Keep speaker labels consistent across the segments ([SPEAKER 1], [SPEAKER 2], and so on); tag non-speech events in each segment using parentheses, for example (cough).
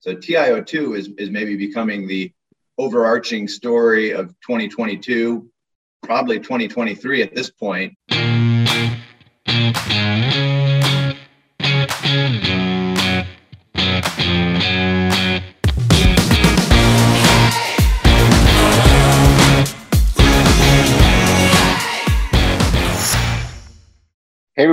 [SPEAKER 1] So TiO2 is, is maybe becoming the overarching story of 2022, probably 2023 at this point.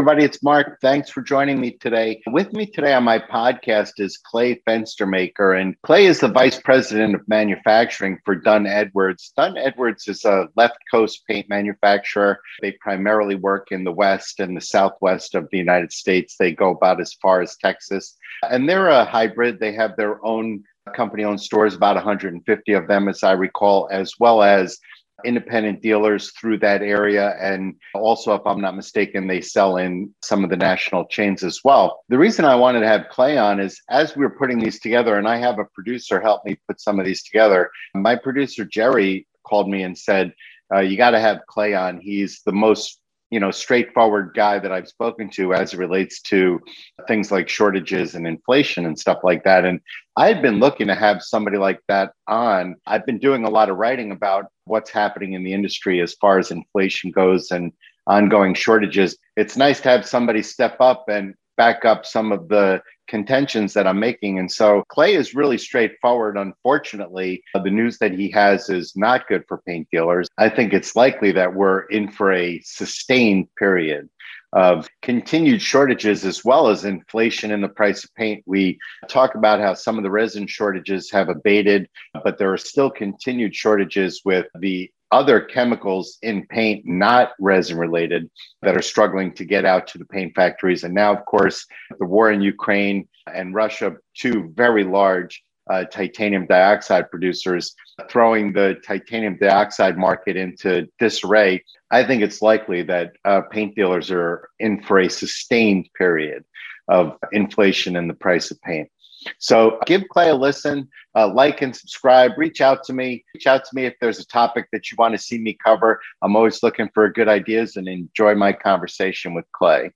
[SPEAKER 2] Everybody, it's Mark. Thanks for joining me today. With me today on my podcast is Clay Fenstermaker, and Clay is the Vice President of Manufacturing for Dunn Edwards. Dunn Edwards is a left coast paint manufacturer. They primarily work in the West and the Southwest of the United States. They go about as far as Texas, and they're a hybrid. They have their own company owned stores, about 150 of them, as I recall, as well as independent dealers through that area. And also, if I'm not mistaken, they sell in some of the national chains as well. The reason I wanted to have Clay on is as we were putting these together, and I have a producer help me put some of these together, my producer, Jerry, called me and said, uh, You got to have Clay on. He's the most you know straightforward guy that I've spoken to as it relates to things like shortages and inflation and stuff like that. And I had been looking to have somebody like that on. I've been doing a lot of writing about what's happening in the industry as far as inflation goes and ongoing shortages. It's nice to have somebody step up and back up some of the contentions that I'm making. And so Clay is really straightforward. Unfortunately, the news that he has is not good for paint dealers. I think it's likely that we're in for a sustained period of continued shortages as well as inflation in the price of paint. We talk about how some of the resin shortages have abated, but there are still continued shortages with the other chemicals in paint, not resin related, that are struggling to get out to the paint factories. And now, of course, the war in Ukraine and Russia, two very large uh, titanium dioxide producers, throwing the titanium dioxide market into disarray. I think it's likely that uh, paint dealers are in for a sustained period of inflation in the price of paint. So give Clay a listen, uh, like and subscribe. Reach out to me. Reach out to me if there's a topic that you want to see me cover. I'm always looking for good ideas and enjoy my conversation with Clay.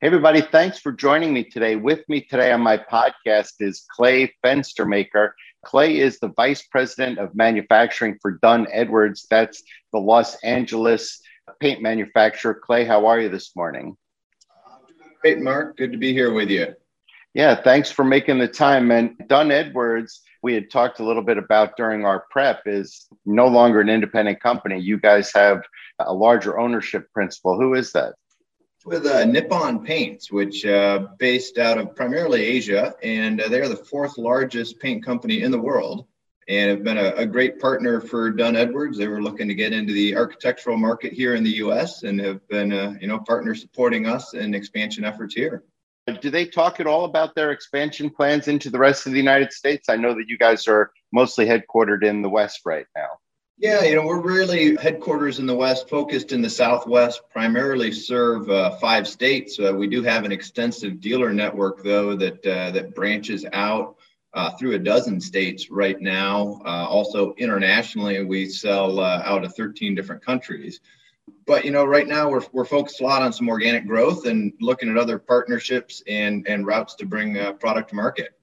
[SPEAKER 2] Hey, everybody, thanks for joining me today. With me today on my podcast is Clay Fenstermaker. Clay is the Vice President of Manufacturing for Dunn Edwards. That's the Los Angeles paint manufacturer. Clay, how are you this morning?
[SPEAKER 1] Great, Mark. Good to be here with you.
[SPEAKER 2] Yeah, thanks for making the time. And Dunn Edwards, we had talked a little bit about during our prep, is no longer an independent company. You guys have a larger ownership principle. Who is that?
[SPEAKER 1] With uh, Nippon Paints, which uh, based out of primarily Asia, and uh, they're the fourth largest paint company in the world, and have been a, a great partner for Dunn Edwards. They were looking to get into the architectural market here in the U.S. and have been, uh, you know, partner supporting us in expansion efforts here.
[SPEAKER 2] Do they talk at all about their expansion plans into the rest of the United States? I know that you guys are mostly headquartered in the West right now.
[SPEAKER 1] Yeah, you know, we're really headquarters in the West, focused in the Southwest, primarily serve uh, five states. Uh, we do have an extensive dealer network, though, that uh, that branches out uh, through a dozen states right now. Uh, also, internationally, we sell uh, out of 13 different countries but you know, right now we're we're focused a lot on some organic growth and looking at other partnerships and and routes to bring uh, product to market.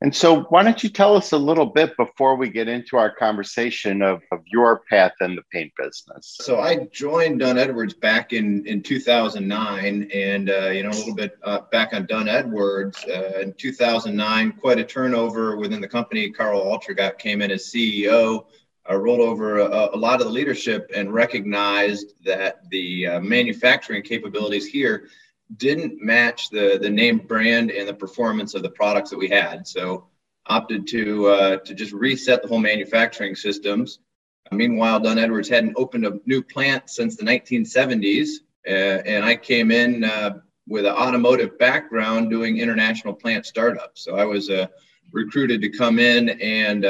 [SPEAKER 2] And so, why don't you tell us a little bit before we get into our conversation of, of your path in the paint business?
[SPEAKER 1] So, I joined Dunn Edwards back in, in 2009, and uh, you know a little bit uh, back on Dunn Edwards uh, in 2009, quite a turnover within the company. Karl Altergott came in as CEO uh, rolled over a, a, lot of the leadership and recognized that the uh, manufacturing capabilities here didn't match the the name brand and the performance of the products that we had. So opted to uh, to just reset the whole manufacturing systems. Meanwhile, Dunn Edwards hadn't opened a new plant since the 1970s, uh, and I came in uh, with an automotive background doing international plant startups. So I was uh, recruited to come in and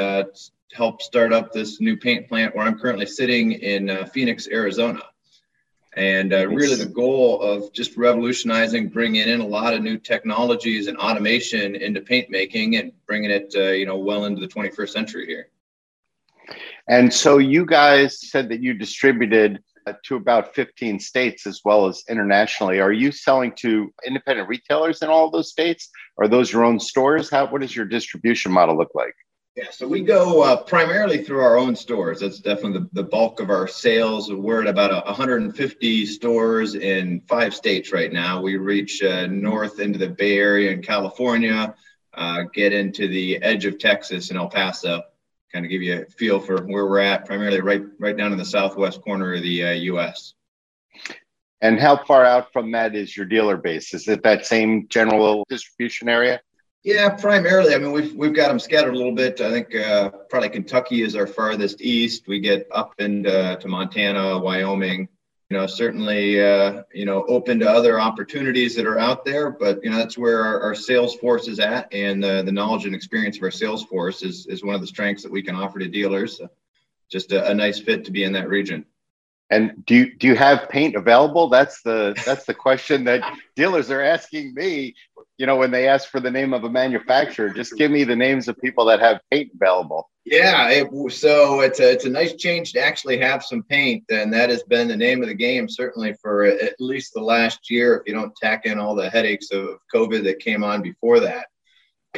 [SPEAKER 1] help start up this new paint plant where I'm currently sitting in uh, Phoenix, Arizona. And uh, really, the goal of just revolutionizing, bringing in a lot of new technologies and automation into paint making, and bringing it, uh, you know, well into the 21st century here.
[SPEAKER 2] And so, you guys said that you distributed to about 15 states as well as internationally. Are you selling to independent retailers in all those states? Are those your own stores? How, what does your distribution model look like?
[SPEAKER 1] Yeah, so we go uh, primarily through our own stores. That's definitely the, the bulk of our sales. We're at about 150 stores in five states right now. We reach uh, north into the Bay Area in California, uh, get into the edge of Texas and El Paso, kind of give you a feel for where we're at, primarily right right down in the southwest corner of the U.S.
[SPEAKER 2] Uh, and how far out from that is your dealer base? Is it that same general distribution area?
[SPEAKER 1] Yeah, primarily. I mean, we've we've got them scattered a little bit. I think uh, probably Kentucky is our farthest east. We get up into to Montana, Wyoming. You know, certainly, uh, you know, open to other opportunities that are out there. But you know, that's where our, our sales force is at, and uh, the knowledge and experience of our sales force is is one of the strengths that we can offer to dealers. just a, a nice fit to be in that region.
[SPEAKER 2] And do you, do you have paint available? That's the that's the question that dealers are asking me you know, when they ask for the name of a manufacturer, just give me the names of people that have paint available.
[SPEAKER 1] Yeah, it, so it's a, it's a nice change to actually have some paint, and that has been the name of the game certainly for at least the last year. If you don't tack in all the headaches of COVID that came on before that,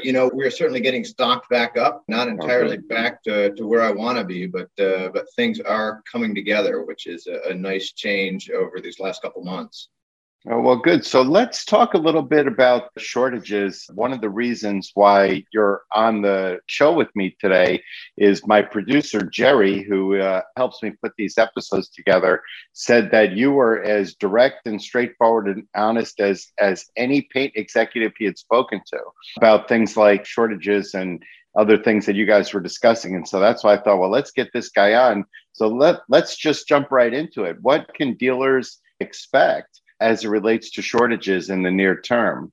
[SPEAKER 1] you know, we're certainly getting stocked back up, not entirely okay. back to, to where I want to be, but uh, but things are coming together, which is a, a nice change over these last couple months.
[SPEAKER 2] Oh, well, good. So let's talk a little bit about the shortages. One of the reasons why you're on the show with me today is my producer, Jerry, who uh, helps me put these episodes together, said that you were as direct and straightforward and honest as, as any paint executive he had spoken to about things like shortages and other things that you guys were discussing. And so that's why I thought, well, let's get this guy on. So let, let's just jump right into it. What can dealers expect? As it relates to shortages in the near term?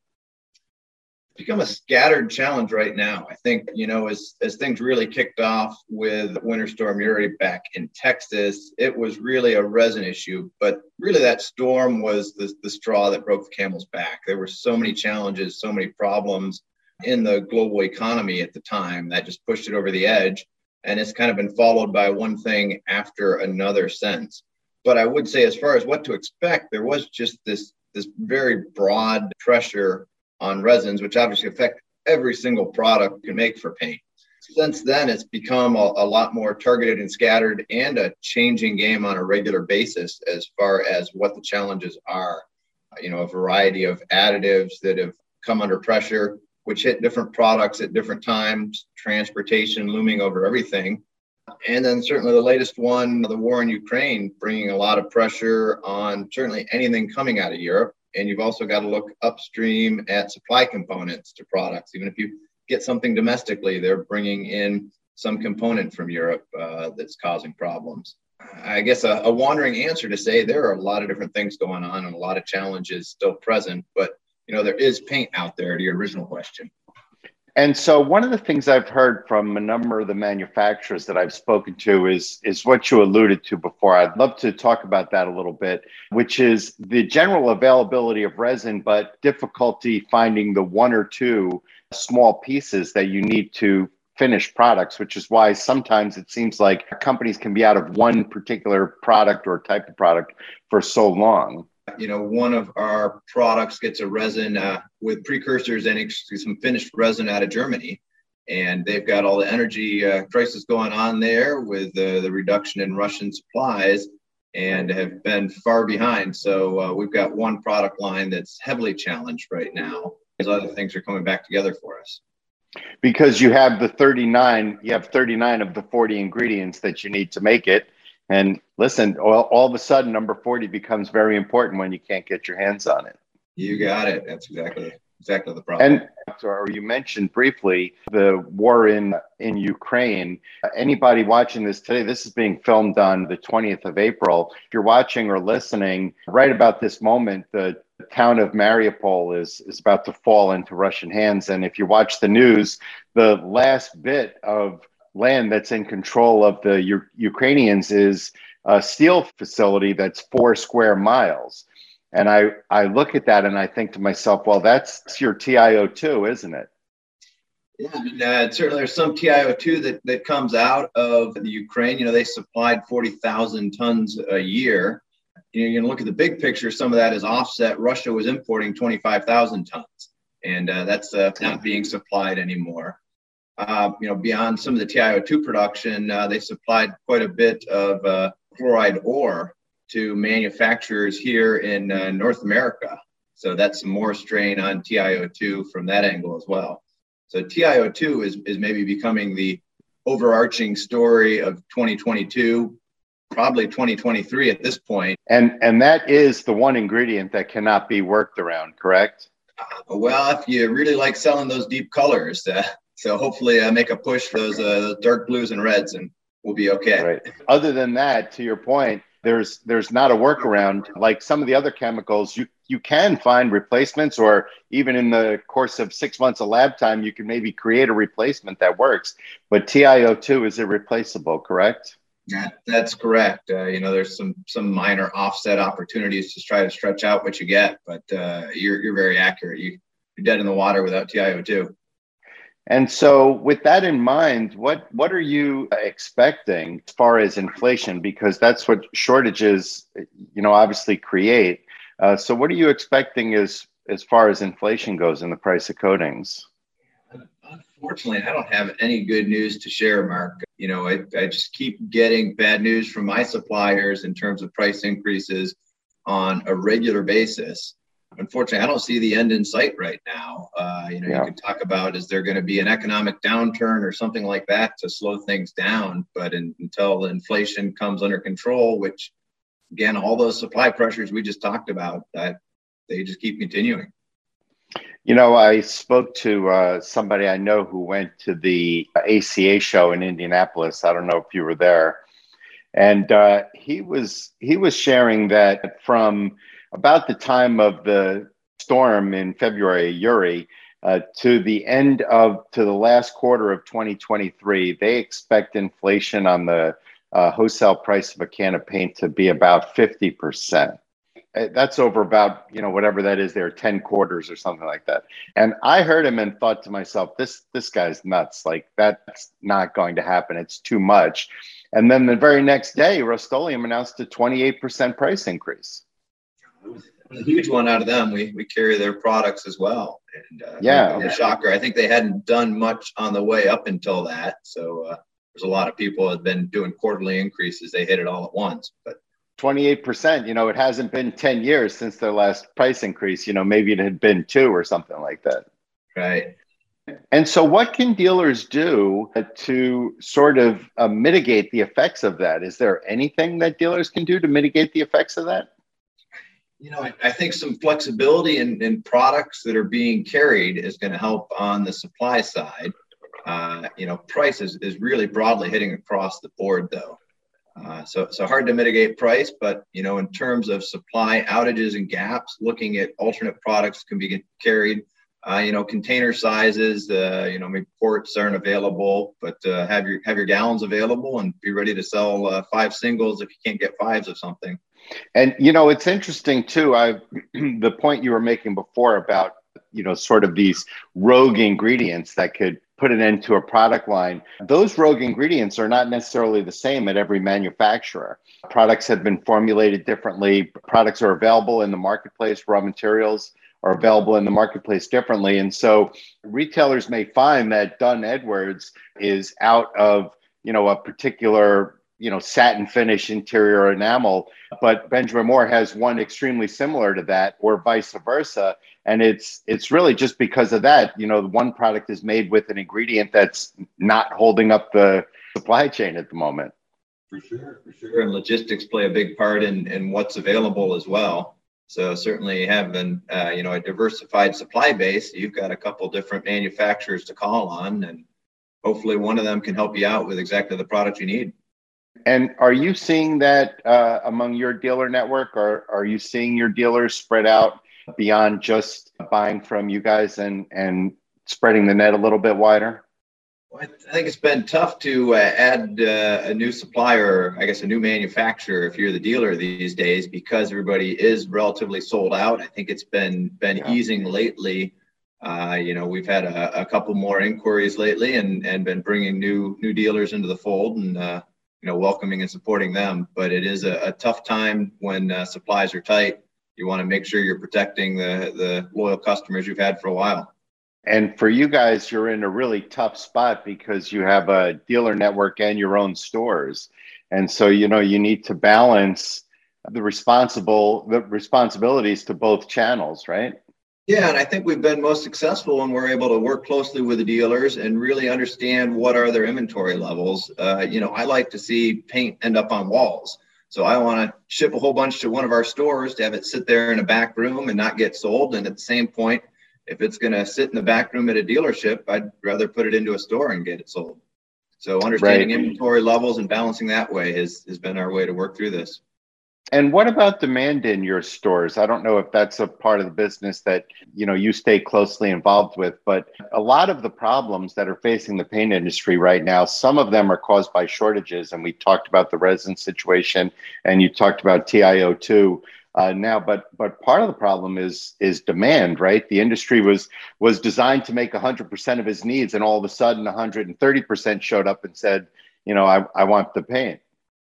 [SPEAKER 1] become a scattered challenge right now. I think, you know, as, as things really kicked off with Winter Storm Uri back in Texas, it was really a resin issue. But really, that storm was the, the straw that broke the camel's back. There were so many challenges, so many problems in the global economy at the time that just pushed it over the edge. And it's kind of been followed by one thing after another since. But I would say, as far as what to expect, there was just this this very broad pressure on resins, which obviously affect every single product you can make for paint. Since then, it's become a, a, lot more targeted and scattered and a changing game on a regular basis as far as what the challenges are. You know, a variety of additives that have come under pressure, which hit different products at different times, transportation looming over everything. And then certainly the latest one, the war in Ukraine, bringing a lot of pressure on certainly anything coming out of Europe. And you've also got to look upstream at supply components to products. Even if you get something domestically, they're bringing in some component from Europe uh, that's causing problems. I guess a, a wandering answer to say there are a lot of different things going on and a lot of challenges still present, but you know there is paint out there to your original question.
[SPEAKER 2] And so one of the things I've heard from a number of the manufacturers that I've spoken to is is what you alluded to before. I'd love to talk about that a little bit, which is the general availability of resin but difficulty finding the one or two small pieces that you need to finish products, which is why sometimes it seems like companies can be out of one particular product or type of product for so long
[SPEAKER 1] you know, one of our products gets a resin uh, with precursors and some finished resin out of Germany. And they've got all the energy uh, crisis going on there with uh, the reduction in Russian supplies and have been far behind. So uh, we've got one product line that's heavily challenged right now as other things are coming back together for us.
[SPEAKER 2] Because you have the 39, you have 39 of the 40 ingredients that you need to make it and listen, all, all of a sudden, number 40 becomes very important when you can't get your hands on it.
[SPEAKER 1] You got it. That's exactly exactly the problem.
[SPEAKER 2] And or you mentioned briefly the war in in Ukraine. Anybody watching this today, this is being filmed on the 20th of April. If you're watching or listening, right about this moment, the town of Mariupol is is about to fall into Russian hands. And if you watch the news, the last bit of land that's in control of the U- Ukrainians is a steel facility that's four square miles. And I, I look at that and I think to myself, well, that's your TiO2, isn't it?
[SPEAKER 1] Yeah, mean, uh, certainly there's some TiO2 that, that comes out of the Ukraine. You know, they supplied 40,000 tons a year. you know, you can look at the big picture. Some of that is offset. Russia was importing 25,000 tons, and uh, that's uh, not being supplied anymore. Uh, you know, beyond some of the TiO2 production, uh, they supplied quite a bit of uh, chloride ore to manufacturers here in uh, North America. So that's some more strain on TiO2 from that angle as well. So TiO2 is, is maybe becoming the overarching story of 2022 probably 2023 at this point.
[SPEAKER 2] And and that is the one ingredient that cannot be worked around, correct?
[SPEAKER 1] Well, if you really like selling those deep colors, uh, so hopefully uh, make a push for those uh, dark blues and reds, and we'll be okay.
[SPEAKER 2] Right. Other than that, to your point, there's there's not a workaround like some of the other chemicals. You you can find replacements, or even in the course of six months of lab time, you can maybe create a replacement that works. But TiO2 is irreplaceable, correct?
[SPEAKER 1] That, that's correct. Uh, you know, there's some some minor offset opportunities to try to stretch out what you get, but uh, you're you're very accurate. You you're dead in the water without TiO2.
[SPEAKER 2] And so, with that in mind, what what are you expecting as far as inflation? Because that's what shortages, you know, obviously create. Uh, so, what are you expecting as as far as inflation goes in the price of coatings?
[SPEAKER 1] Unfortunately, I don't have any good news to share, Mark. You know, I, I just keep getting bad news from my suppliers in terms of price increases on a regular basis. Unfortunately, I don't see the end in sight right now. Uh, you know, yeah. you can talk about is there going to be an economic downturn or something like that to slow things down, but in, until inflation comes under control, which again, all those supply pressures we just talked about, that they just keep continuing.
[SPEAKER 2] You know, I spoke to uh, somebody I know who went to the ACA show in Indianapolis. I don't know if you were there, and uh, he was he was sharing that from about the time of the storm in February, Uri, uh, to the end of to the last quarter of 2023, they expect inflation on the uh, wholesale price of a can of paint to be about 50 percent. Uh, that's over about you know whatever that is there 10 quarters or something like that. And i heard him and thought to myself this this guy's nuts. Like that's not going to happen. It's too much. And then the very next day rust-oleum announced a 28% price increase
[SPEAKER 1] a huge one out of them we, we carry their products as well and uh,
[SPEAKER 2] yeah
[SPEAKER 1] the shocker i think they hadn't done much on the way up until that so uh, there's a lot of people have been doing quarterly increases they hit it all at once but
[SPEAKER 2] 28%, you know, it hasn't been 10 years since their last price increase. You know, maybe it had been two or something like that.
[SPEAKER 1] Right.
[SPEAKER 2] And so, what can dealers do to sort of uh, mitigate the effects of that? Is there anything that dealers can do to mitigate the effects of that?
[SPEAKER 1] You know, I, I think some flexibility in, in, products that are being carried is going to help on the supply side. Uh, you know, price is, is really broadly hitting across the board, though. Uh, so, so hard to mitigate price, but you know, in terms of supply outages and gaps, looking at alternate products can be carried. Uh, you know, container sizes. Uh, you know, maybe ports aren't available, but uh, have your have your gallons available and be ready to sell uh, five singles if you can't get fives of something.
[SPEAKER 2] And you know, it's interesting too. I (clears throat) the point you were making before about you know sort of these rogue ingredients that could put it into a product line. Those rogue ingredients are not necessarily the same at every manufacturer. Products have been formulated differently. Products are available in the marketplace, raw materials are available in the marketplace differently. And so retailers may find that Dunn Edwards is out of, you know, a particular you know satin finish interior enamel but benjamin moore has one extremely similar to that or vice versa. And it's it's really just because of that you know one product is made with an ingredient that's not holding up the supply chain at the moment.
[SPEAKER 1] For sure for sure. And logistics play a big part in in what's available as well. So certainly having uh, you know a diversified supply base you've got a couple different manufacturers to call on and hopefully one of them can help you out with exactly the product you need
[SPEAKER 2] and are you seeing that uh, among your dealer network, or are you seeing your dealers spread out beyond just buying from you guys and and spreading the net a little bit wider?
[SPEAKER 1] Well, I think it's been tough to uh, add uh, a new supplier, I guess a new manufacturer, if you're the dealer these days, because everybody is relatively sold out. I think it's been been yeah. easing lately. Uh, you know, we've had a, a, couple more inquiries lately, and and been bringing new new dealers into the fold, and uh, you know, welcoming and supporting them. But it is a, a tough time when uh, supplies are tight. You want to make sure you're protecting the the loyal customers you've had for a while.
[SPEAKER 2] And for you guys, you're in a really tough spot because you have a dealer network and your own stores. And so, you know, you need to balance the responsible the responsibilities to both channels, right?
[SPEAKER 1] Yeah, and I think we've been most successful when we're able to work closely with the dealers and really understand what are their inventory levels. Uh, you know, I like to see paint end up on walls. So I want to ship a whole bunch to one of our stores to have it sit there in a back room and not get sold. And at the same point, if it's going to sit in the back room at a dealership, I'd rather put it into a store and get it sold. So understanding right. inventory levels and balancing that way has, has been our way to work through this.
[SPEAKER 2] And what about demand in your stores? I don't know if that's a part of the business that you know you stay closely involved with, but a lot of the problems that are facing the paint industry right now, some of them are caused by shortages, and we talked about the resin situation, and you talked about TiO2 uh, now. But but part of the problem is is demand, right? The industry was was designed to make 100% of his needs, and all of a sudden, 130% showed up and said, you know, I, I want the paint.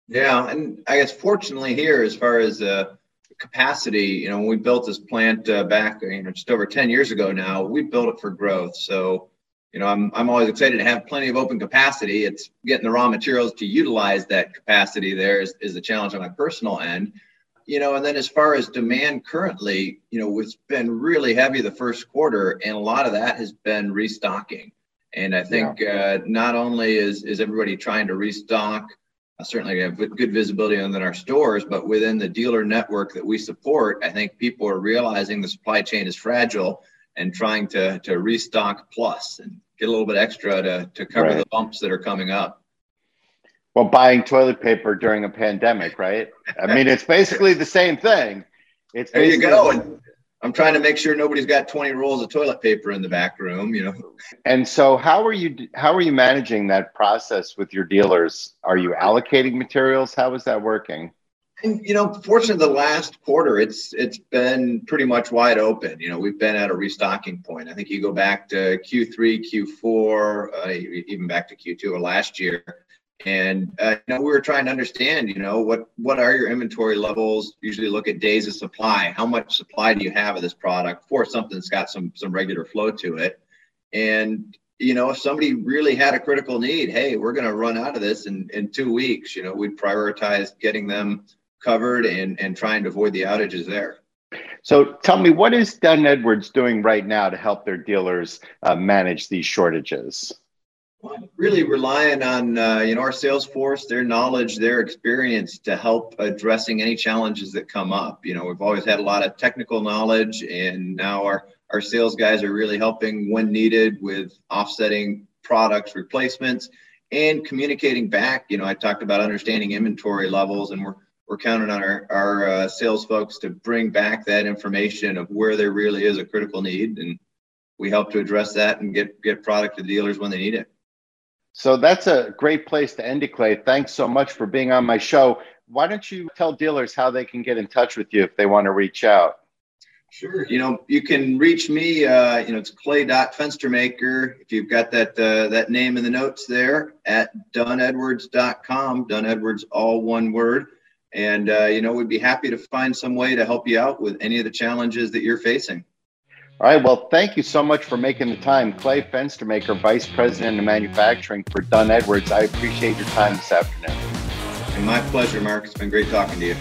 [SPEAKER 1] Yeah, and I guess fortunately here, as far as uh, capacity, you know, when we built this plant uh, back, you know, just over 10 years ago now, we built it for growth. So, you know, I'm, I'm always excited to have plenty of open capacity. It's getting the raw materials to utilize that capacity there is, is the challenge on my personal end. You know, and then as far as demand currently, you know, it's been really heavy the first quarter, and a lot of that has been restocking. And I think yeah. uh, not only is, is everybody trying to restock, certainly we have good visibility on our stores, but within the dealer network that we support, I think people are realizing the supply chain is fragile and trying to to restock plus and get a little bit extra to to cover right. the bumps that are coming up.
[SPEAKER 2] Well, buying toilet paper during a pandemic, right? I mean, it's basically the same thing. It's
[SPEAKER 1] there you go. And I'm trying to make sure nobody's got 20 rolls of toilet paper in the back room, you know.
[SPEAKER 2] And so how are you how are you managing that process with your dealers? Are you allocating materials? How is that working?
[SPEAKER 1] And you know, fortunately, the last quarter, it's it's been pretty much wide open. You know, we've been at a restocking point. I think you go back to Q3, Q4, uh, even back to Q2 of last year and uh, you know we were trying to understand you know what what are your inventory levels? Usually look at days of supply. How much supply do you have of this product for something that's got some some regular flow to it? And you know if somebody really had a critical need hey we're going to run out of this in in two weeks you know we'd prioritize getting them covered and and trying to avoid the outages there.
[SPEAKER 2] So tell me what is dunn edwards doing right now to help their dealers uh, manage these shortages
[SPEAKER 1] really relying on uh, you know our sales force, their knowledge, their experience to help addressing any challenges that come up. You know, we've always had a lot of technical knowledge, and now our our sales guys are really helping when needed with offsetting products, replacements, and communicating back. You know, I talked about understanding inventory levels, and we're we're counting on our our uh, sales folks to bring back that information of where there really is a critical need, and we help to address that and get get product to dealers when they need it.
[SPEAKER 2] So that's a great place to end it, Clay. Thanks so much for being on my show. Why don't you tell dealers how they can get in touch with you if they want to reach out?
[SPEAKER 1] Sure. You know, you can reach me. Uh, you know, it's clay.fenstermaker. If you've got that uh, that name in the notes there at dunnedwards.com. Dunn Edwards, all one word. And uh, you know, we'd be happy to find some way to help you out with any of the challenges that you're facing.
[SPEAKER 2] All right. Well, thank you so much for making the time. Clay Fenstermaker, Vice President of Manufacturing for Dunn Edwards. I appreciate your time this afternoon.
[SPEAKER 1] And my pleasure, Mark. It's been great talking to you.